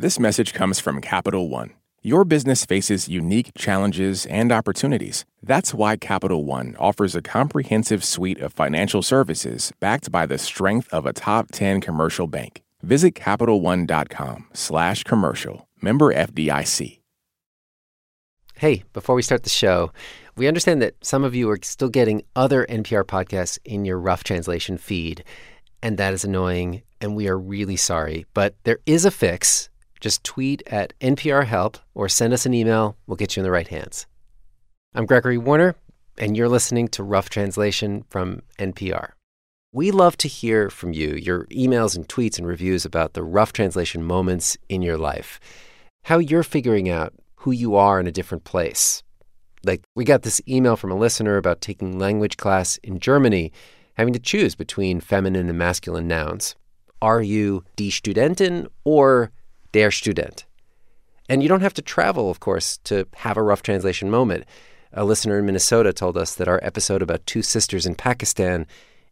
This message comes from Capital One. Your business faces unique challenges and opportunities. That's why Capital One offers a comprehensive suite of financial services backed by the strength of a top 10 commercial bank. Visit CapitalOne.com slash commercial. Member FDIC. Hey, before we start the show, we understand that some of you are still getting other NPR podcasts in your rough translation feed, and that is annoying, and we are really sorry. But there is a fix. Just tweet at NPR Help or send us an email. We'll get you in the right hands. I'm Gregory Warner, and you're listening to Rough Translation from NPR. We love to hear from you, your emails and tweets and reviews about the rough translation moments in your life, how you're figuring out who you are in a different place. Like, we got this email from a listener about taking language class in Germany, having to choose between feminine and masculine nouns. Are you die Studentin or der Student? And you don't have to travel, of course, to have a rough translation moment. A listener in Minnesota told us that our episode about two sisters in Pakistan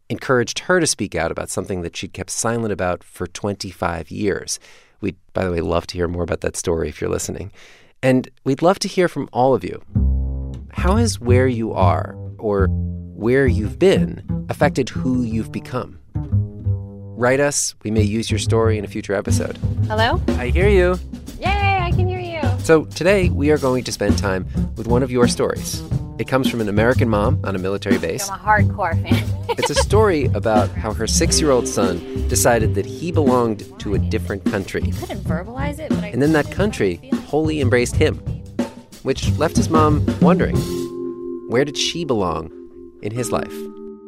encouraged her to speak out about something that she'd kept silent about for 25 years. We'd, by the way, love to hear more about that story if you're listening. And we'd love to hear from all of you. How has where you are or where you've been affected who you've become? Write us. We may use your story in a future episode. Hello? I hear you. Yay, I can hear you. So today we are going to spend time with one of your stories. It comes from an American mom on a military base. I'm a hardcore fan. It's a story about how her six year old son decided that he belonged to a different country. couldn't verbalize it, but I And then that country wholly embraced him, which left his mom wondering where did she belong in his life?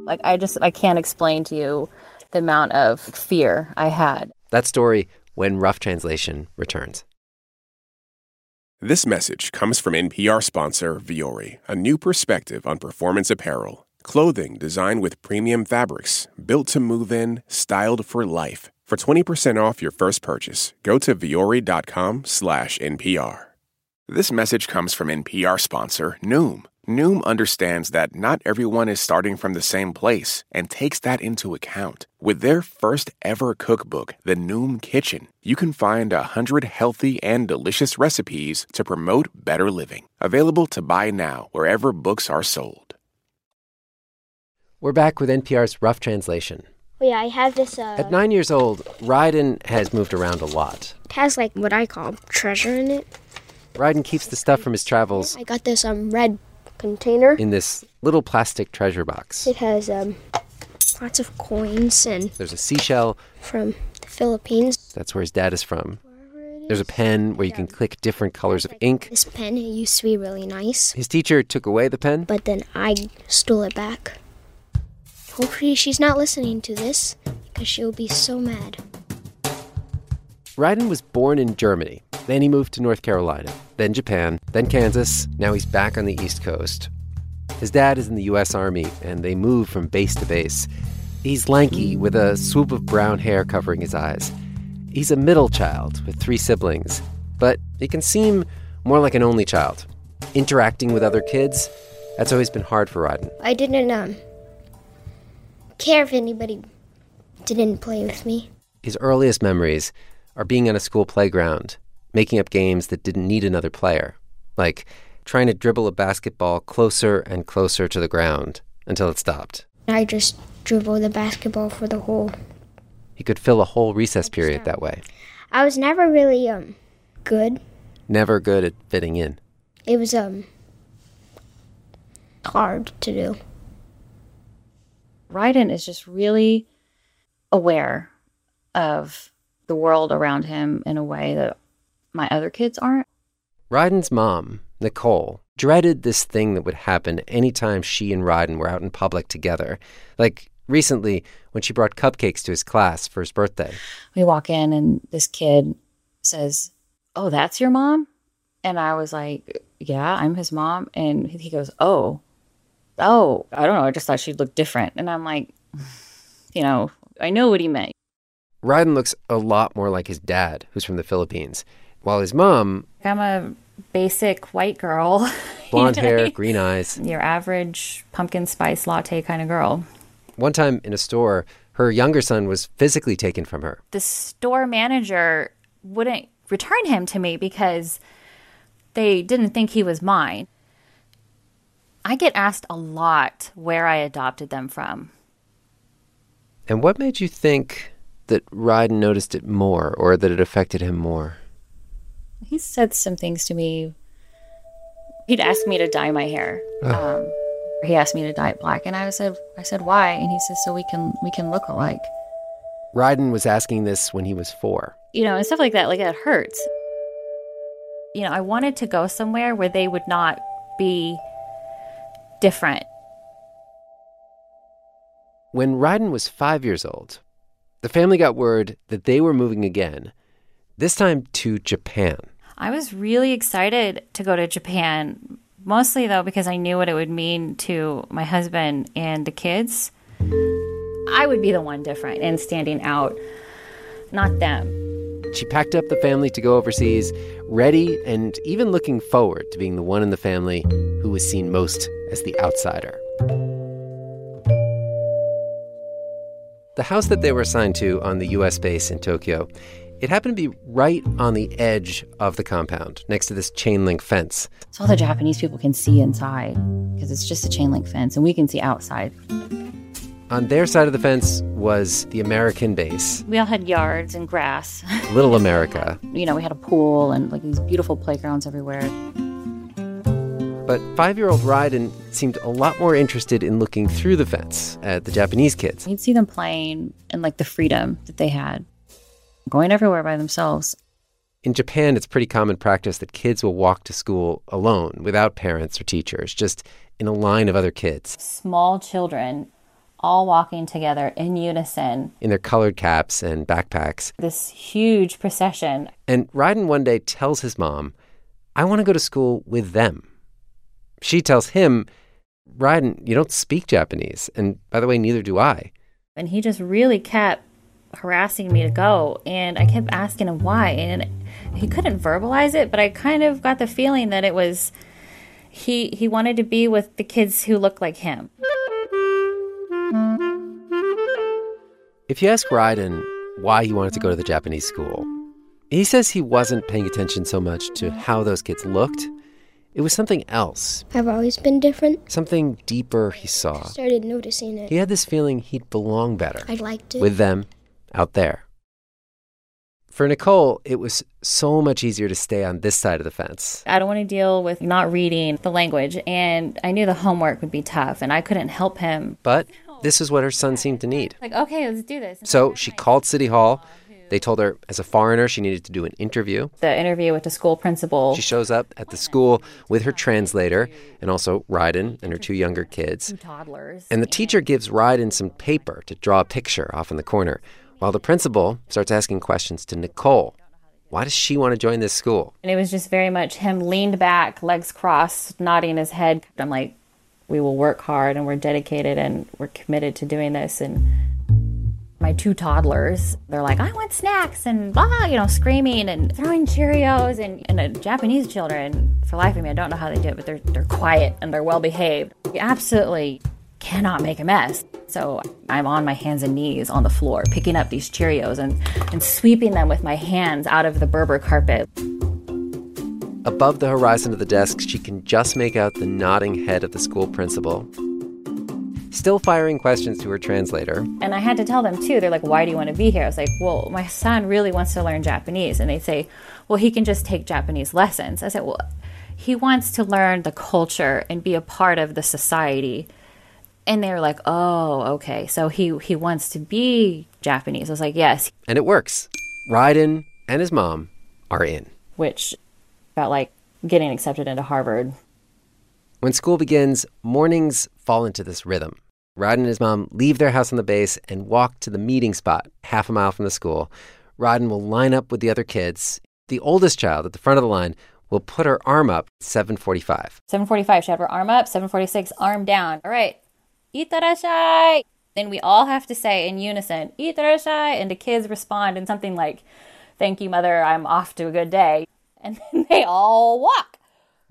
like I just I can't explain to you the amount of fear I had. That story when Rough Translation returns. This message comes from NPR sponsor Vuori, a new perspective on performance apparel. Clothing designed with premium fabrics, built to move in, styled for life. For 20% off your first purchase, go to vuori.com slash NPR. This message comes from NPR sponsor Noom. Noom understands that not everyone is starting from the same place and takes that into account. With their first ever cookbook, The Noom Kitchen, you can find a hundred healthy and delicious recipes to promote better living. Available to buy now wherever books are sold. We're back with NPR's Rough Translation. Oh yeah, I have this. Uh, At nine years old, Ryden has moved around a lot. it has like what I call treasure in it. Ryden keeps the stuff from his travels I got this um red container. in this little plastic treasure box. It has um lots of coins and There's a seashell. from the Philippines. That's where his dad is from. There's a pen where you can click different colors of ink. This pen used to be really nice, His teacher took away the pen. but then I stole it back. Hopefully she's not listening to this because she'll be so mad. Ryden was born in Germany. Then he moved to North Carolina, then Japan, then Kansas. Now he's back on the East Coast. His dad is in the U.S. Army, and they move from base to base. He's lanky with a swoop of brown hair covering his eyes. He's a middle child with three siblings, but he can seem more like an only child. Interacting with other kids, that's always been hard for Ryden. I didn't um care if anybody didn't play with me. His earliest memories are being on a school playground, making up games that didn't need another player, like trying to dribble a basketball closer and closer to the ground until it stopped. I just dribbled the basketball for the whole. He could fill a whole recess period that way. I was never really um good. Never good at fitting in. It was um hard to do. Ryden is just really aware of the world around him in a way that my other kids aren't. Ryden's mom, Nicole, dreaded this thing that would happen anytime she and Ryden were out in public together. Like recently when she brought cupcakes to his class for his birthday. We walk in and this kid says, Oh, that's your mom? And I was like, Yeah, I'm his mom. And he goes, Oh, oh, I don't know. I just thought she'd look different. And I'm like, You know, I know what he meant. Ryden looks a lot more like his dad, who's from the Philippines, while his mom, I'm a basic white girl. blonde You know? hair, green eyes. Your average pumpkin spice latte kind of girl. One time in a store, her younger son was physically taken from her. the store manager wouldn't return him to me because they didn't think he was mine. I get asked a lot where I adopted them from. And what made you think that Ryden noticed it more or that it affected him more? He said some things to me. He'd asked me to dye my hair. Um, he asked me to dye it black, and I said, "I said why?" And he says, "So we can we can look alike." Ryden was asking this when he was four. You know, and stuff like that. Like it hurts. You know, I wanted to go somewhere where they would not be different. When Ryden was five years old, the family got word that they were moving again, this time to Japan. I was really excited to go to Japan, mostly though because I knew what it would mean to my husband and the kids. I would be the one different and standing out, not them. She packed up the family to go overseas, ready and even looking forward to being the one in the family who was seen most as the outsider. The house that they were assigned to on the US base in Tokyo, it happened to be right on the edge of the compound, next to this chain link fence. So all the Japanese people can see inside because it's just a chain link fence and we can see outside. On their side of the fence was the American base, We all had yards and grass. Little America. you know, we had a pool and like these beautiful playgrounds everywhere. But five year old Ryden seemed a lot more interested in looking through the fence at the Japanese kids. You'd see them playing and like the freedom that they had, going everywhere by themselves. In Japan, it's pretty common practice that kids will walk to school alone, without parents or teachers, just in a line of other kids, Small children all walking together in unison, in their colored caps and backpacks. this huge procession. And Ryden one day tells his mom, I want to go to school with them. She tells him, Ryden, you don't speak Japanese. And by the way, neither do I. And he just really kept harassing me to go. And I kept asking him why. And he couldn't verbalize it, but I kind of got the feeling that it was he he wanted to be with the kids who looked like him. If you ask Ryden why he wanted to go to the Japanese school, he says he wasn't paying attention so much to how those kids looked. It was something else, I've always been different. something deeper he saw. Started noticing it. He had this feeling he'd belong better I liked it. with them out there. For Nicole, it was so much easier to stay on this side of the fence. I don't want to deal with not reading the language. And I knew the homework would be tough, and I couldn't help him. But this is what her son seemed to need. Like, okay, let's do this. So she called City Hall. They told her, as a foreigner, she needed to do an interview. the interview with the school principal. She shows up at the school with her translator and also Ryden and her two younger kids. toddlers. And the teacher gives Ryden some paper to draw a picture off in the corner, while the principal starts asking questions to Nicole. Why does she want to join this school? And it was just very much him leaned back, legs crossed, nodding his head. I'm like, we will work hard and we're dedicated and we're committed to doing this. And my two toddlers, they're like, I want snacks and blah, you know, screaming and throwing Cheerios and, and Japanese children. For life of me, I don't know how they do it, but they're, they're quiet and they're well behaved. You absolutely cannot make a mess. So I'm on my hands and knees on the floor, picking up these Cheerios and, and sweeping them with my hands out of the Berber carpet. Above the horizon of the desk, she can just make out the nodding head of the school principal. Still firing questions to her translator. And I had to tell them too. They're like, "Why do you want to be here?" I was like, "Well, my son really wants to learn Japanese." And they say, "Well, he can just take Japanese lessons." I said, "Well, he wants to learn the culture and be a part of the society." And they were like, "Oh, okay. So he he wants to be Japanese." I was like, "Yes," And it works. Ryden and his mom are in. which felt like getting accepted into Harvard. When school begins, mornings fall into this rhythm. Ryden and his mom leave their house on the base and walk to the meeting spot half a mile from the school. Ryden will line up with the other kids. The oldest child at the front of the line will put her arm up at 745. 745, she had her arm up. 746, arm down. All right. Itterasshai. Then we all have to say in unison, Itterasshai. And the kids respond in something like, Thank you, mother. I'm off to a good day. And then they all walk.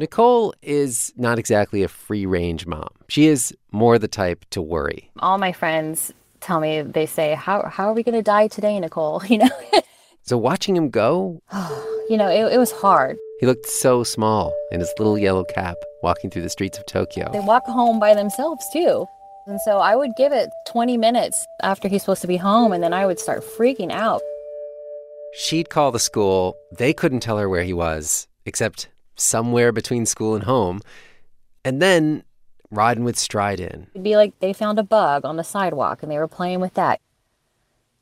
Nicole is not exactly a free range mom. She is more the type to worry. All my friends tell me, they say, How, how are we going to die today, Nicole? You know? So watching him go, You know, it, it was hard. He looked so small in his little yellow cap walking through the streets of Tokyo. They walk home by themselves too. And so I would give it 20 minutes after he's supposed to be home, and then I would start freaking out. She'd call the school. They couldn't tell her where he was, except somewhere between school and home. And then Ryden with stride in. It'd be like they found a bug on the sidewalk and they were playing with that.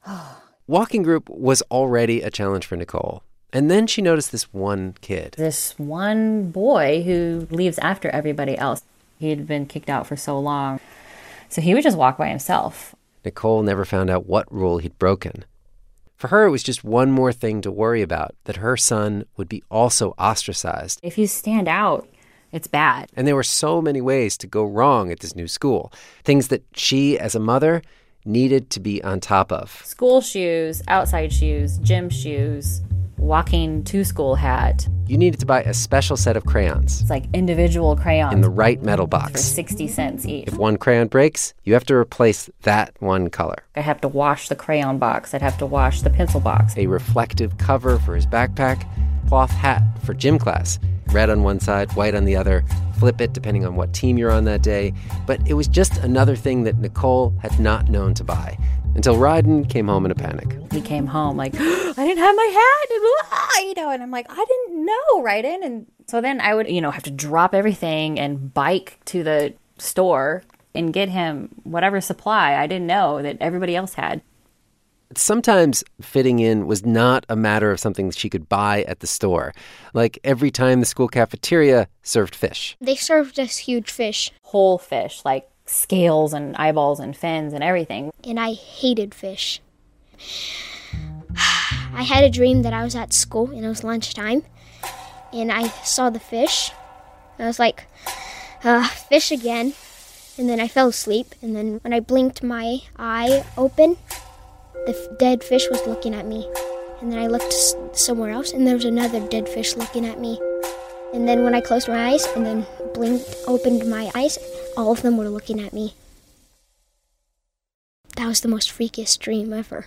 Walking group was already a challenge for Nicole. And then she noticed this one kid. This one boy who leaves after everybody else. He had been kicked out for so long. So he would just walk by himself. Nicole never found out what rule he'd broken. For her, it was just one more thing to worry about that her son would be also ostracized. If you stand out, it's bad. And there were so many ways to go wrong at this new school. Things that she, as a mother, needed to be on top of. School shoes, outside shoes, gym shoes, walking to school hat. You needed to buy a special set of crayons It's like individual crayons in the right metal box. for box. 60 cents each. If one crayon breaks, you have to replace that one color. I have to wash the crayon box. I'd have to wash the pencil box. A reflective cover for his backpack, cloth hat for gym class, red on one side, white on the other. Flip it depending on what team you're on that day. But it was just another thing that Nicole had not known to buy until Ryden came home in a panic. He came home like, I didn't have my hat, and, you know, and I'm like, I didn't know, Ryden. And so then I would, you know, have to drop everything and bike to the store and get him whatever supply I didn't know that everybody else had. Sometimes fitting in was not a matter of something she could buy at the store. Like every time the school cafeteria served fish. They served us huge fish, Whole fish, like scales and eyeballs and fins and everything. and I hated fish. I had a dream that I was at school and it was lunchtime, and I saw the fish. I was like, uh, fish again. And then I fell asleep, and then when I blinked my eye open, the f- dead fish was looking at me. And then I looked s- somewhere else, and there was another dead fish looking at me. And then when I closed my eyes and then blinked, opened my eyes, all of them were looking at me. That was the most freakiest dream ever.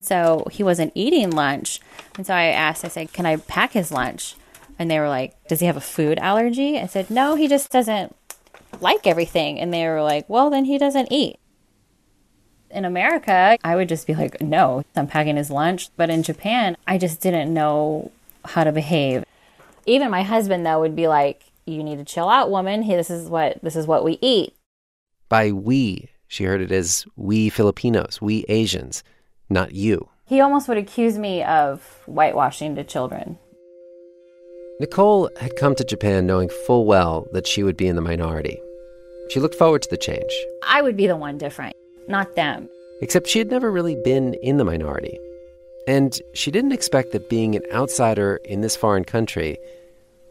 So he wasn't eating lunch. And so I asked, I said, Can I pack his lunch? And they were like, Does he have a food allergy? I said, No, he just doesn't like everything. And they were like, Well, then he doesn't eat. In America, I would just be like, No, I'm packing his lunch. But in Japan, I just didn't know how to behave. Even my husband, though, would be like, You need to chill out, woman. Hey, this is what this is what we eat. By we, she heard it as we Filipinos, we Asians, not you. He almost would accuse me of whitewashing to children. Nicole had come to Japan knowing full well that she would be in the minority. She looked forward to the change, I would be the one different, not them. except she had never really been in the minority. And she didn't expect that being an outsider in this foreign country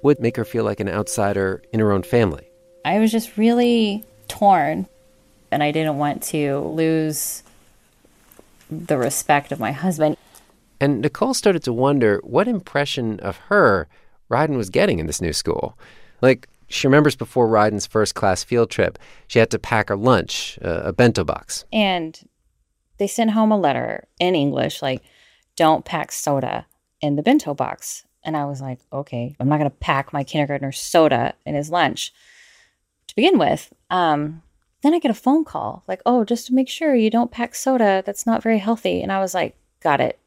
would make her feel like an outsider in her own family. I was just really torn, and I didn't want to lose the respect of my husband. And Nicole started to wonder what impression of her Ryden was getting in this new school. Like, she remembers before Ryden's first class field trip, she had to pack her lunch, uh, a bento box. And they sent home a letter in English like, don't pack soda in the bento box. And I was like, okay, I'm not going to pack my kindergartner soda in his lunch to begin with. Um, then I get a phone call like, oh, just to make sure you don't pack soda. That's not very healthy. And I was like, got it.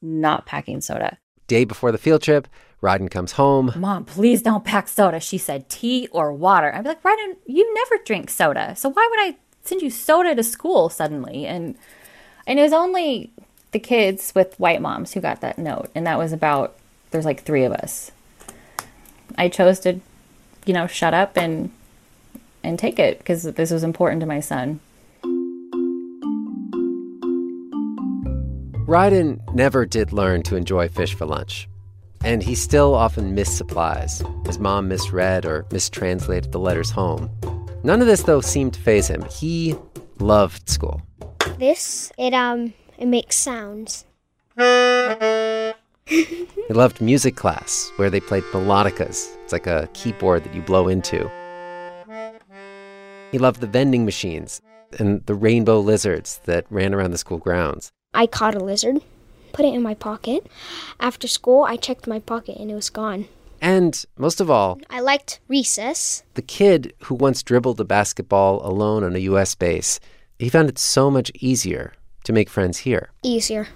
Not packing soda. Day before the field trip, Ryden comes home. Mom, please don't pack soda. She said tea or water. I'd be like, Ryden, you never drink soda. So why would I send you soda to school suddenly? And and it was only the kids with white moms who got that note. And that was about there's like three of us. I chose to, you know, shut up and and take it because this was important to my son. Ryden never did learn to enjoy fish for lunch. And he still often missed supplies. His mom misread or mistranslated the letters home. None of this, though, seemed to phase him. He loved school. This, it um, it makes sounds. He loved music class, where they played melodicas. It's like a keyboard that you blow into. He loved the vending machines and the rainbow lizards that ran around the school grounds. I caught a lizard. put it in my pocket. After school, I checked my pocket and it was gone. And most of all, I liked recess. the kid who once dribbled a basketball alone on a US base, he found it so much easier to make friends here. Easier.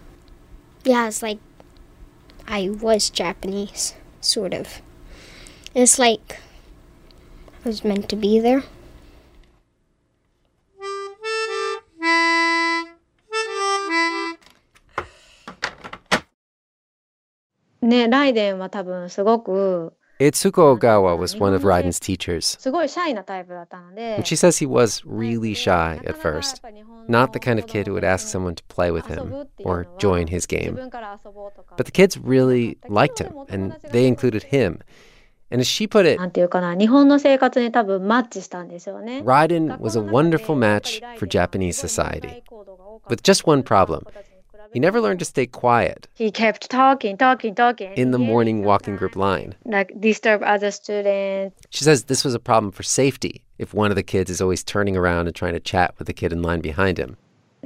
Yeah, it's like I was Japanese, sort of. It's like I was meant to be there. ね、ライデンは多分すごく Etsuko Ogawa was one of Ryden's teachers. And she says he was really shy at first, not the kind of kid who would ask someone to play with him or join his game. But the kids really liked him, and they included him. And as she put it, Ryden was a wonderful match for Japanese society, with just one problem he never learned to stay quiet He kept talking, talking, talking. in the morning walking group line. Like disturb other students. She says this was a problem for safety if one of the kids is always turning around and trying to chat with the kid in line behind him.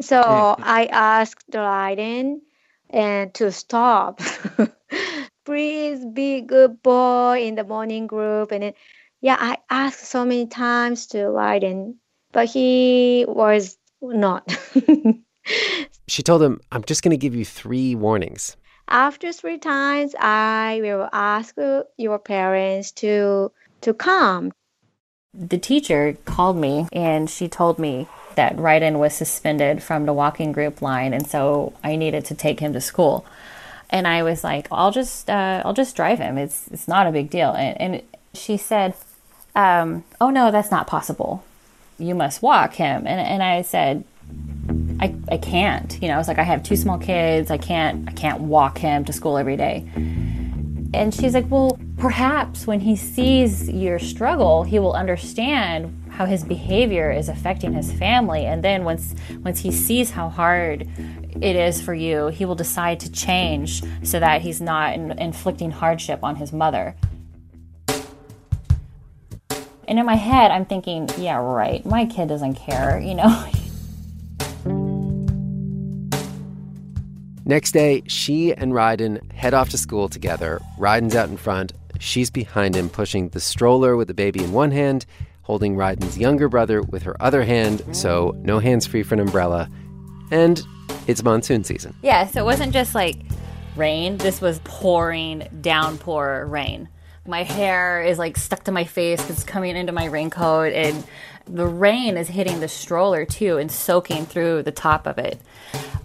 So I asked Ryden and eh, to stop. Please be good boy in the morning group. And then, yeah, I asked so many times to Ryden, but he was not. She told him, I'm just going to give you three warnings. After three times, I will ask your parents to to come. The teacher called me and she told me that Ryden was suspended from the walking group line, and so I needed to take him to school. And I was like, "I'll just, uh, I'll just drive him. It's, it's not a big deal." And, and she said, um, "Oh no, that's not possible. You must walk him." And and I said, I, I can't. You know, I was like, I have two small kids. I can't I can't walk him to school every day. And she's like, Well, perhaps when he sees your struggle, he will understand how his behavior is affecting his family. And then once once he sees how hard it is for you, he will decide to change so that he's not in, inflicting hardship on his mother. And in my head, I'm thinking, yeah, right. My kid doesn't care, you know. Next day, she and Ryden head off to school together. Ryden's out in front. She's behind him, pushing the stroller with the baby in one hand, holding Ryden's younger brother with her other hand, so no hands free for an umbrella. And it's monsoon season. Yeah, so it wasn't just like rain, this was pouring downpour rain. My hair is like stuck to my face, it's coming into my raincoat, and the rain is hitting the stroller too and soaking through the top of it.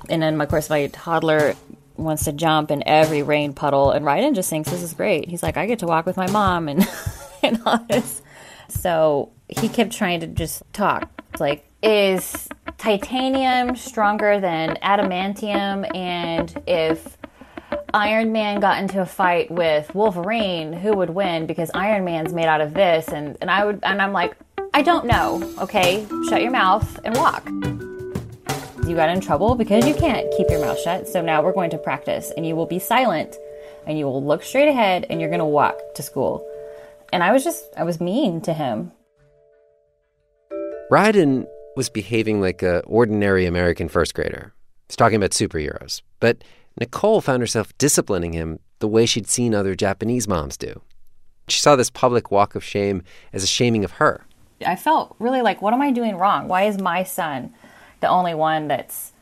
And then, of course, my toddler wants to jump in every rain puddle, and Ryden just thinks this is great. He's like, I get to walk with my mom and, and all this. So he kept trying to just talk. Like, is titanium stronger than adamantium? And if Iron Man got into a fight with Wolverine, who would win? Because Iron Man's made out of this, and, and I would and I'm like, I don't know. Okay, shut your mouth and walk. You got in trouble because you can't keep your mouth shut. So now we're going to practice, and you will be silent, and you will look straight ahead, and you're going to walk to school. And I was just, I was mean to him. Ryden was behaving like a ordinary American first grader. He's talking about superheroes. But Nicole found herself disciplining him the way she'd seen other Japanese moms do. She saw this public walk of shame as a shaming of her. I felt really like, what am I doing wrong? Why is my son the only one that's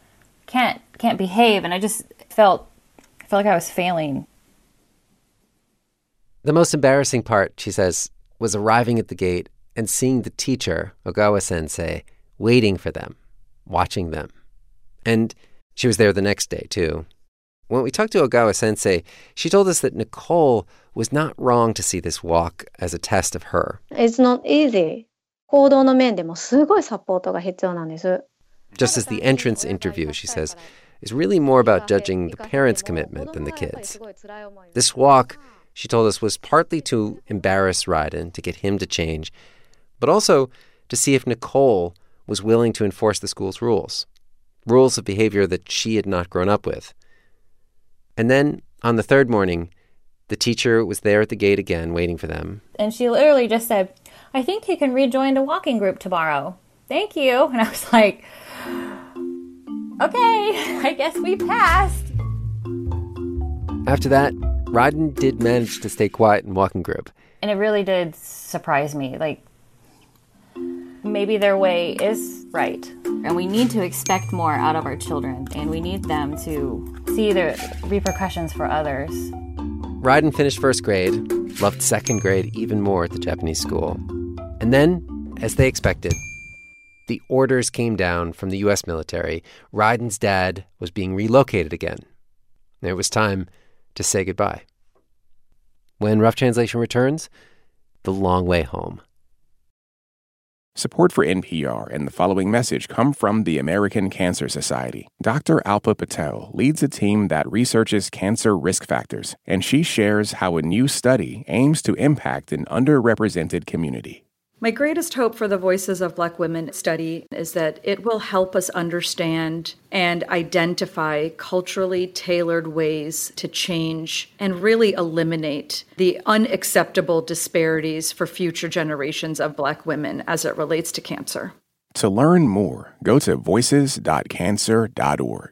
can't can't behave? And I just felt felt like I was failing. The most embarrassing part, she says, was arriving at the gate and seeing the teacher, Ogawa sensei, waiting for them, watching them. And she was there the next day, too. When we talked to Ogawa sensei, she told us that Nicole was not wrong to see this walk as a test of her. It's not easy. 行動の面でもすごいサポートが必要なんです。 Just as the entrance interview, she says, is really more about judging the parents' commitment than the kids. This walk, she told us, was partly to embarrass Ryden, to get him to change, but also to see if Nicole was willing to enforce the school's rules, rules of behavior that she had not grown up with. And then, on the third morning, the teacher was there at the gate again, waiting for them. And she literally just said, I think he can rejoin the walking group tomorrow. Thank you. And I was like, okay, I guess we passed. After that, Ryden did manage to stay quiet and walk in walking group. And it really did surprise me. Like, maybe their way is right. And we need to expect more out of our children, and we need them to see the repercussions for others. Ryden finished first grade, loved second grade even more at the Japanese school. And then, as they expected, the orders came down from the U.S. military. Ryden's dad was being relocated again. It was time to say goodbye. When Rough Translation returns, the long way home. Support for NPR and the following message come from the American Cancer Society. Dr. Alpa Patel leads a team that researches cancer risk factors, and she shares how a new study aims to impact an underrepresented community. My greatest hope for the Voices of Black Women study is that it will help us understand and identify culturally tailored ways to change and really eliminate the unacceptable disparities for future generations of Black women as it relates to cancer. To learn more, go to voices.cancer.org.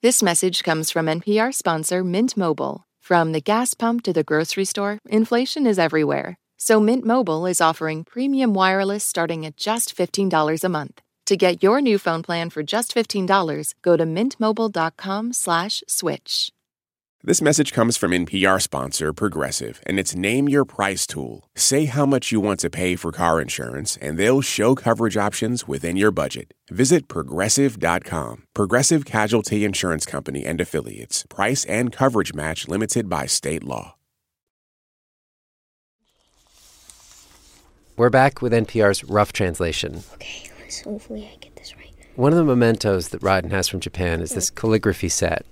This message comes from NPR sponsor Mint Mobile. From the gas pump to the grocery store, inflation is everywhere. So Mint Mobile is offering premium wireless starting at just $15 a month. To get your new phone plan for just $15, go to mintmobile.com slash switch. This message comes from NPR sponsor Progressive and its Name Your Price tool. Say how much you want to pay for car insurance, and they'll show coverage options within your budget. Visit progressive.com. Progressive Casualty Insurance Company and Affiliates. Price and coverage match limited by state law. We're back with NPR's Rough Translation. Okay, let's hopefully I get this right. One of the mementos that Ryden has from Japan is this calligraphy set.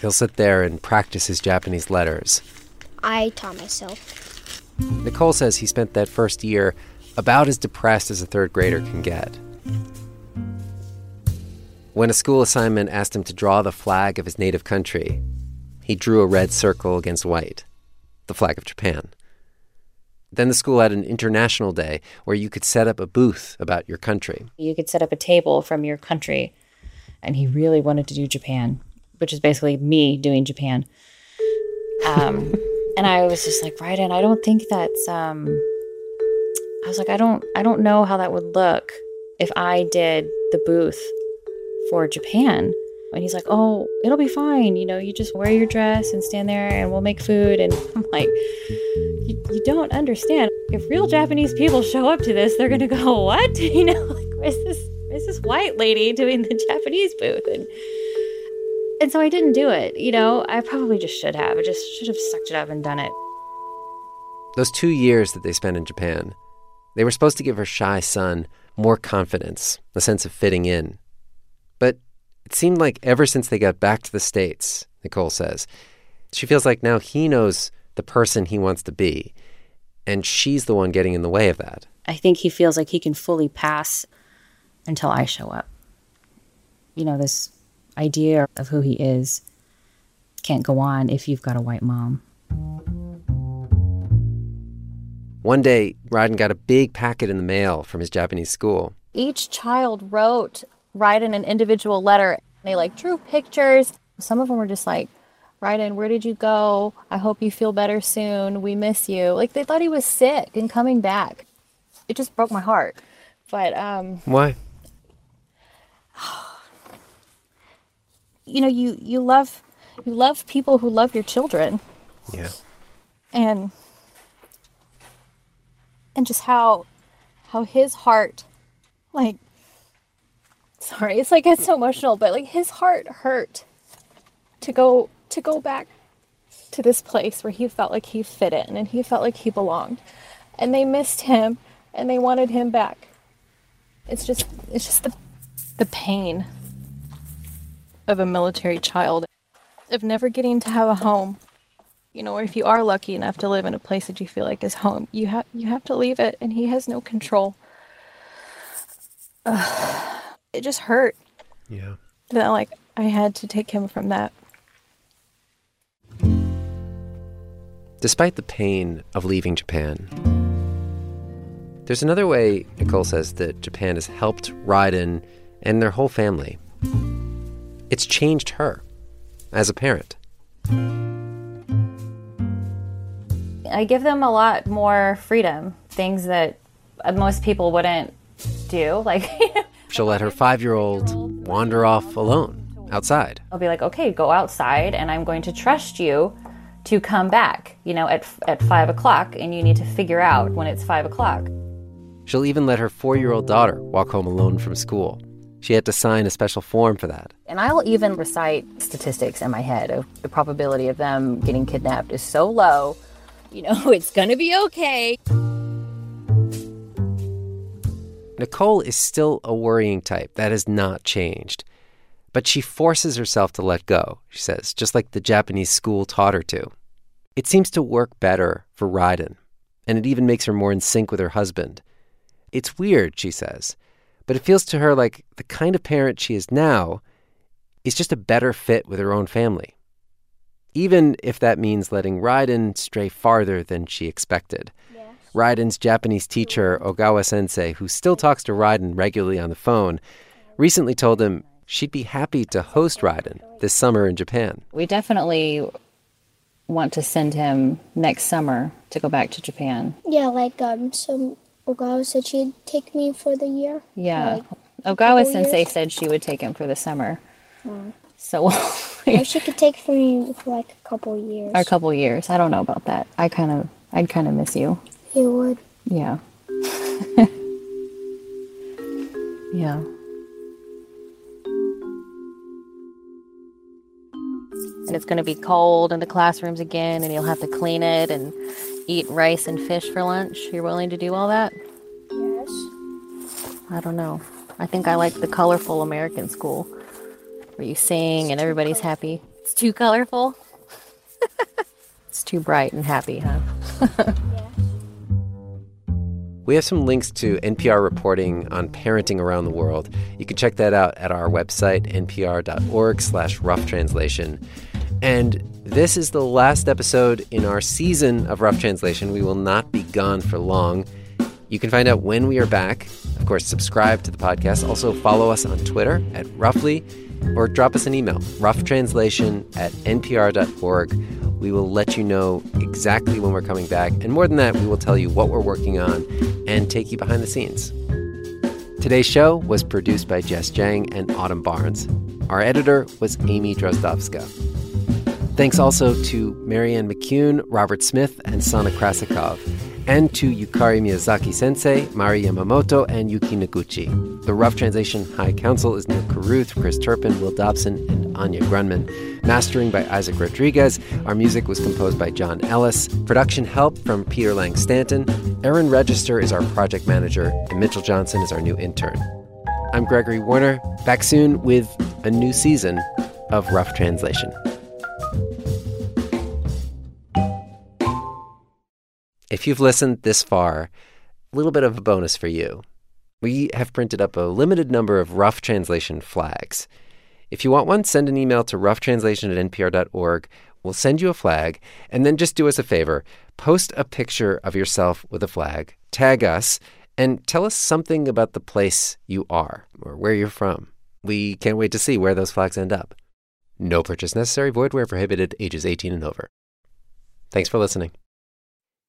He'll sit there and practice his Japanese letters. I taught myself. Nicole says he spent that first year about as depressed as a third grader can get. When a school assignment asked him to draw the flag of his native country, he drew a red circle against white, the flag of Japan. Then the school had an international day where you could set up a booth about your country. You could set up a table from your country. And he really wanted to do Japan, which is basically me doing Japan. Um, and I was just like, right, and I don't think that's. Um, I was like, I don't, I don't know how that would look if I did the booth for Japan. And he's like, oh, it'll be fine. You know, you just wear your dress and stand there and we'll make food. And I'm like, you, you don't understand. If real Japanese people show up to this, they're going to go, what? You know, like, where's this, where's this white lady doing the Japanese booth? And, and so I didn't do it. You know, I probably just should have. I just should have sucked it up and done it. Those two years that they spent in Japan, they were supposed to give her shy son more confidence, a sense of fitting in. But it seemed like ever since they got back to the States, Nicole says, she feels like now he knows the person he wants to be, and she's the one getting in the way of that. I think he feels like he can fully pass until I show up. You know, this idea of who he is can't go on if you've got a white mom. One day, Ryden got a big packet in the mail from his Japanese school. Each child wrote, write in an individual letter. They like drew pictures. Some of them were just like, write in, where did you go? I hope you feel better soon. We miss you. Like they thought he was sick and coming back. It just broke my heart. But um Why? you know, you you love you love people who love your children Yeah. and and just how how his heart like sorry, it's like it's so emotional, but like his heart hurt to go to go back to this place where he felt like he fit in and he felt like he belonged. And they missed him and they wanted him back. It's just it's just the the pain of a military child of never getting to have a home. You know, or if you are lucky enough to live in a place that you feel like is home, you have you have to leave it and he has no control. Ugh. It just hurt Yeah. that like I had to take him from that. Despite the pain of leaving Japan, there's another way, Nicole says, that Japan has helped Ryden and their whole family. It's changed her as a parent. I give them a lot more freedom, things that most people wouldn't do. Like, She'll let her five year old wander off alone outside. I'll be like, okay, go outside, and I'm going to trust you to come back, you know, at, at five o'clock, and you need to figure out when it's five o'clock. She'll even let her four year old daughter walk home alone from school. She had to sign a special form for that. And I'll even recite statistics in my head of the probability of them getting kidnapped is so low. You know, it's gonna be okay. Nicole is still a worrying type. That has not changed. But she forces herself to let go, she says, just like the Japanese school taught her to. It seems to work better for Ryden, and it even makes her more in sync with her husband. It's weird, she says, but it feels to her like the kind of parent she is now is just a better fit with her own family. Even if that means letting Ryden stray farther than she expected. Yes. Ryden's Japanese teacher, Ogawa sensei, who still talks to Ryden regularly on the phone, recently told him she'd be happy to host Ryden this summer in Japan. We definitely want to send him next summer to go back to Japan. Yeah, like um, so Ogawa said she'd take me for the year. Yeah, like Ogawa Sensei years. said she would take him for the summer. Mm. So or she could take for me for like a couple years. Or a couple years. I don't know about that. I kind of, I'd kind of miss you. You would. Yeah. yeah. and it's going to be cold in the classrooms again, and you'll have to clean it and eat rice and fish for lunch. You're willing to do all that? Yes. I don't know. I think I like the colorful American school where you sing and everybody's happy. It's too colorful. it's too bright and happy, huh? We have some links to NPR reporting on parenting around the world. You can check that out at our website, npr.org slash rough translation. And this is the last episode in our season of Rough Translation. We will not be gone for long. You can find out when we are back. Of course, subscribe to the podcast. Also, follow us on Twitter at Roughly or drop us an email, roughtranslation at npr.org. We will let you know exactly when we're coming back. And more than that, we will tell you what we're working on and take you behind the scenes. Today's show was produced by Jess Jiang and Autumn Barnes. Our editor was Amy Drozdowska. Thanks also to Marianne McCune, Robert Smith, and Sana Krasikov and to Yukari Miyazaki sensei, Mari Yamamoto, and Yuki Noguchi. The Rough Translation High Council is Neal Carruth, Chris Turpin, Will Dobson, and Anya Grundmann. Mastering by Isaac Rodriguez. Our music was composed by John Ellis. Production help from Peter Lang Stanton. Aaron Register is our project manager, and Mitchell Johnson is our new intern. I'm Gregory Warner, back soon with a new season of Rough Translation. If you've listened this far, a little bit of a bonus for you. We have printed up a limited number of rough translation flags. If you want one, send an email to roughtranslation at npr.org. We'll send you a flag, and then just do us a favor post a picture of yourself with a flag, tag us, and tell us something about the place you are or where you're from. We can't wait to see where those flags end up. No purchase necessary, void where prohibited, ages 18 and over. Thanks for listening.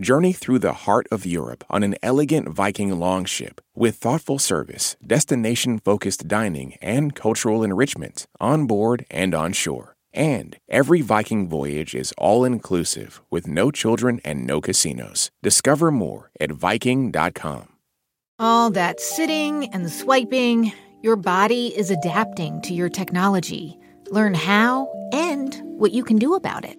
Journey through the heart of Europe on an elegant Viking longship with thoughtful service, destination focused dining, and cultural enrichment on board and on shore. And every Viking voyage is all inclusive with no children and no casinos. Discover more at Viking.com. All that sitting and swiping, your body is adapting to your technology. Learn how and what you can do about it.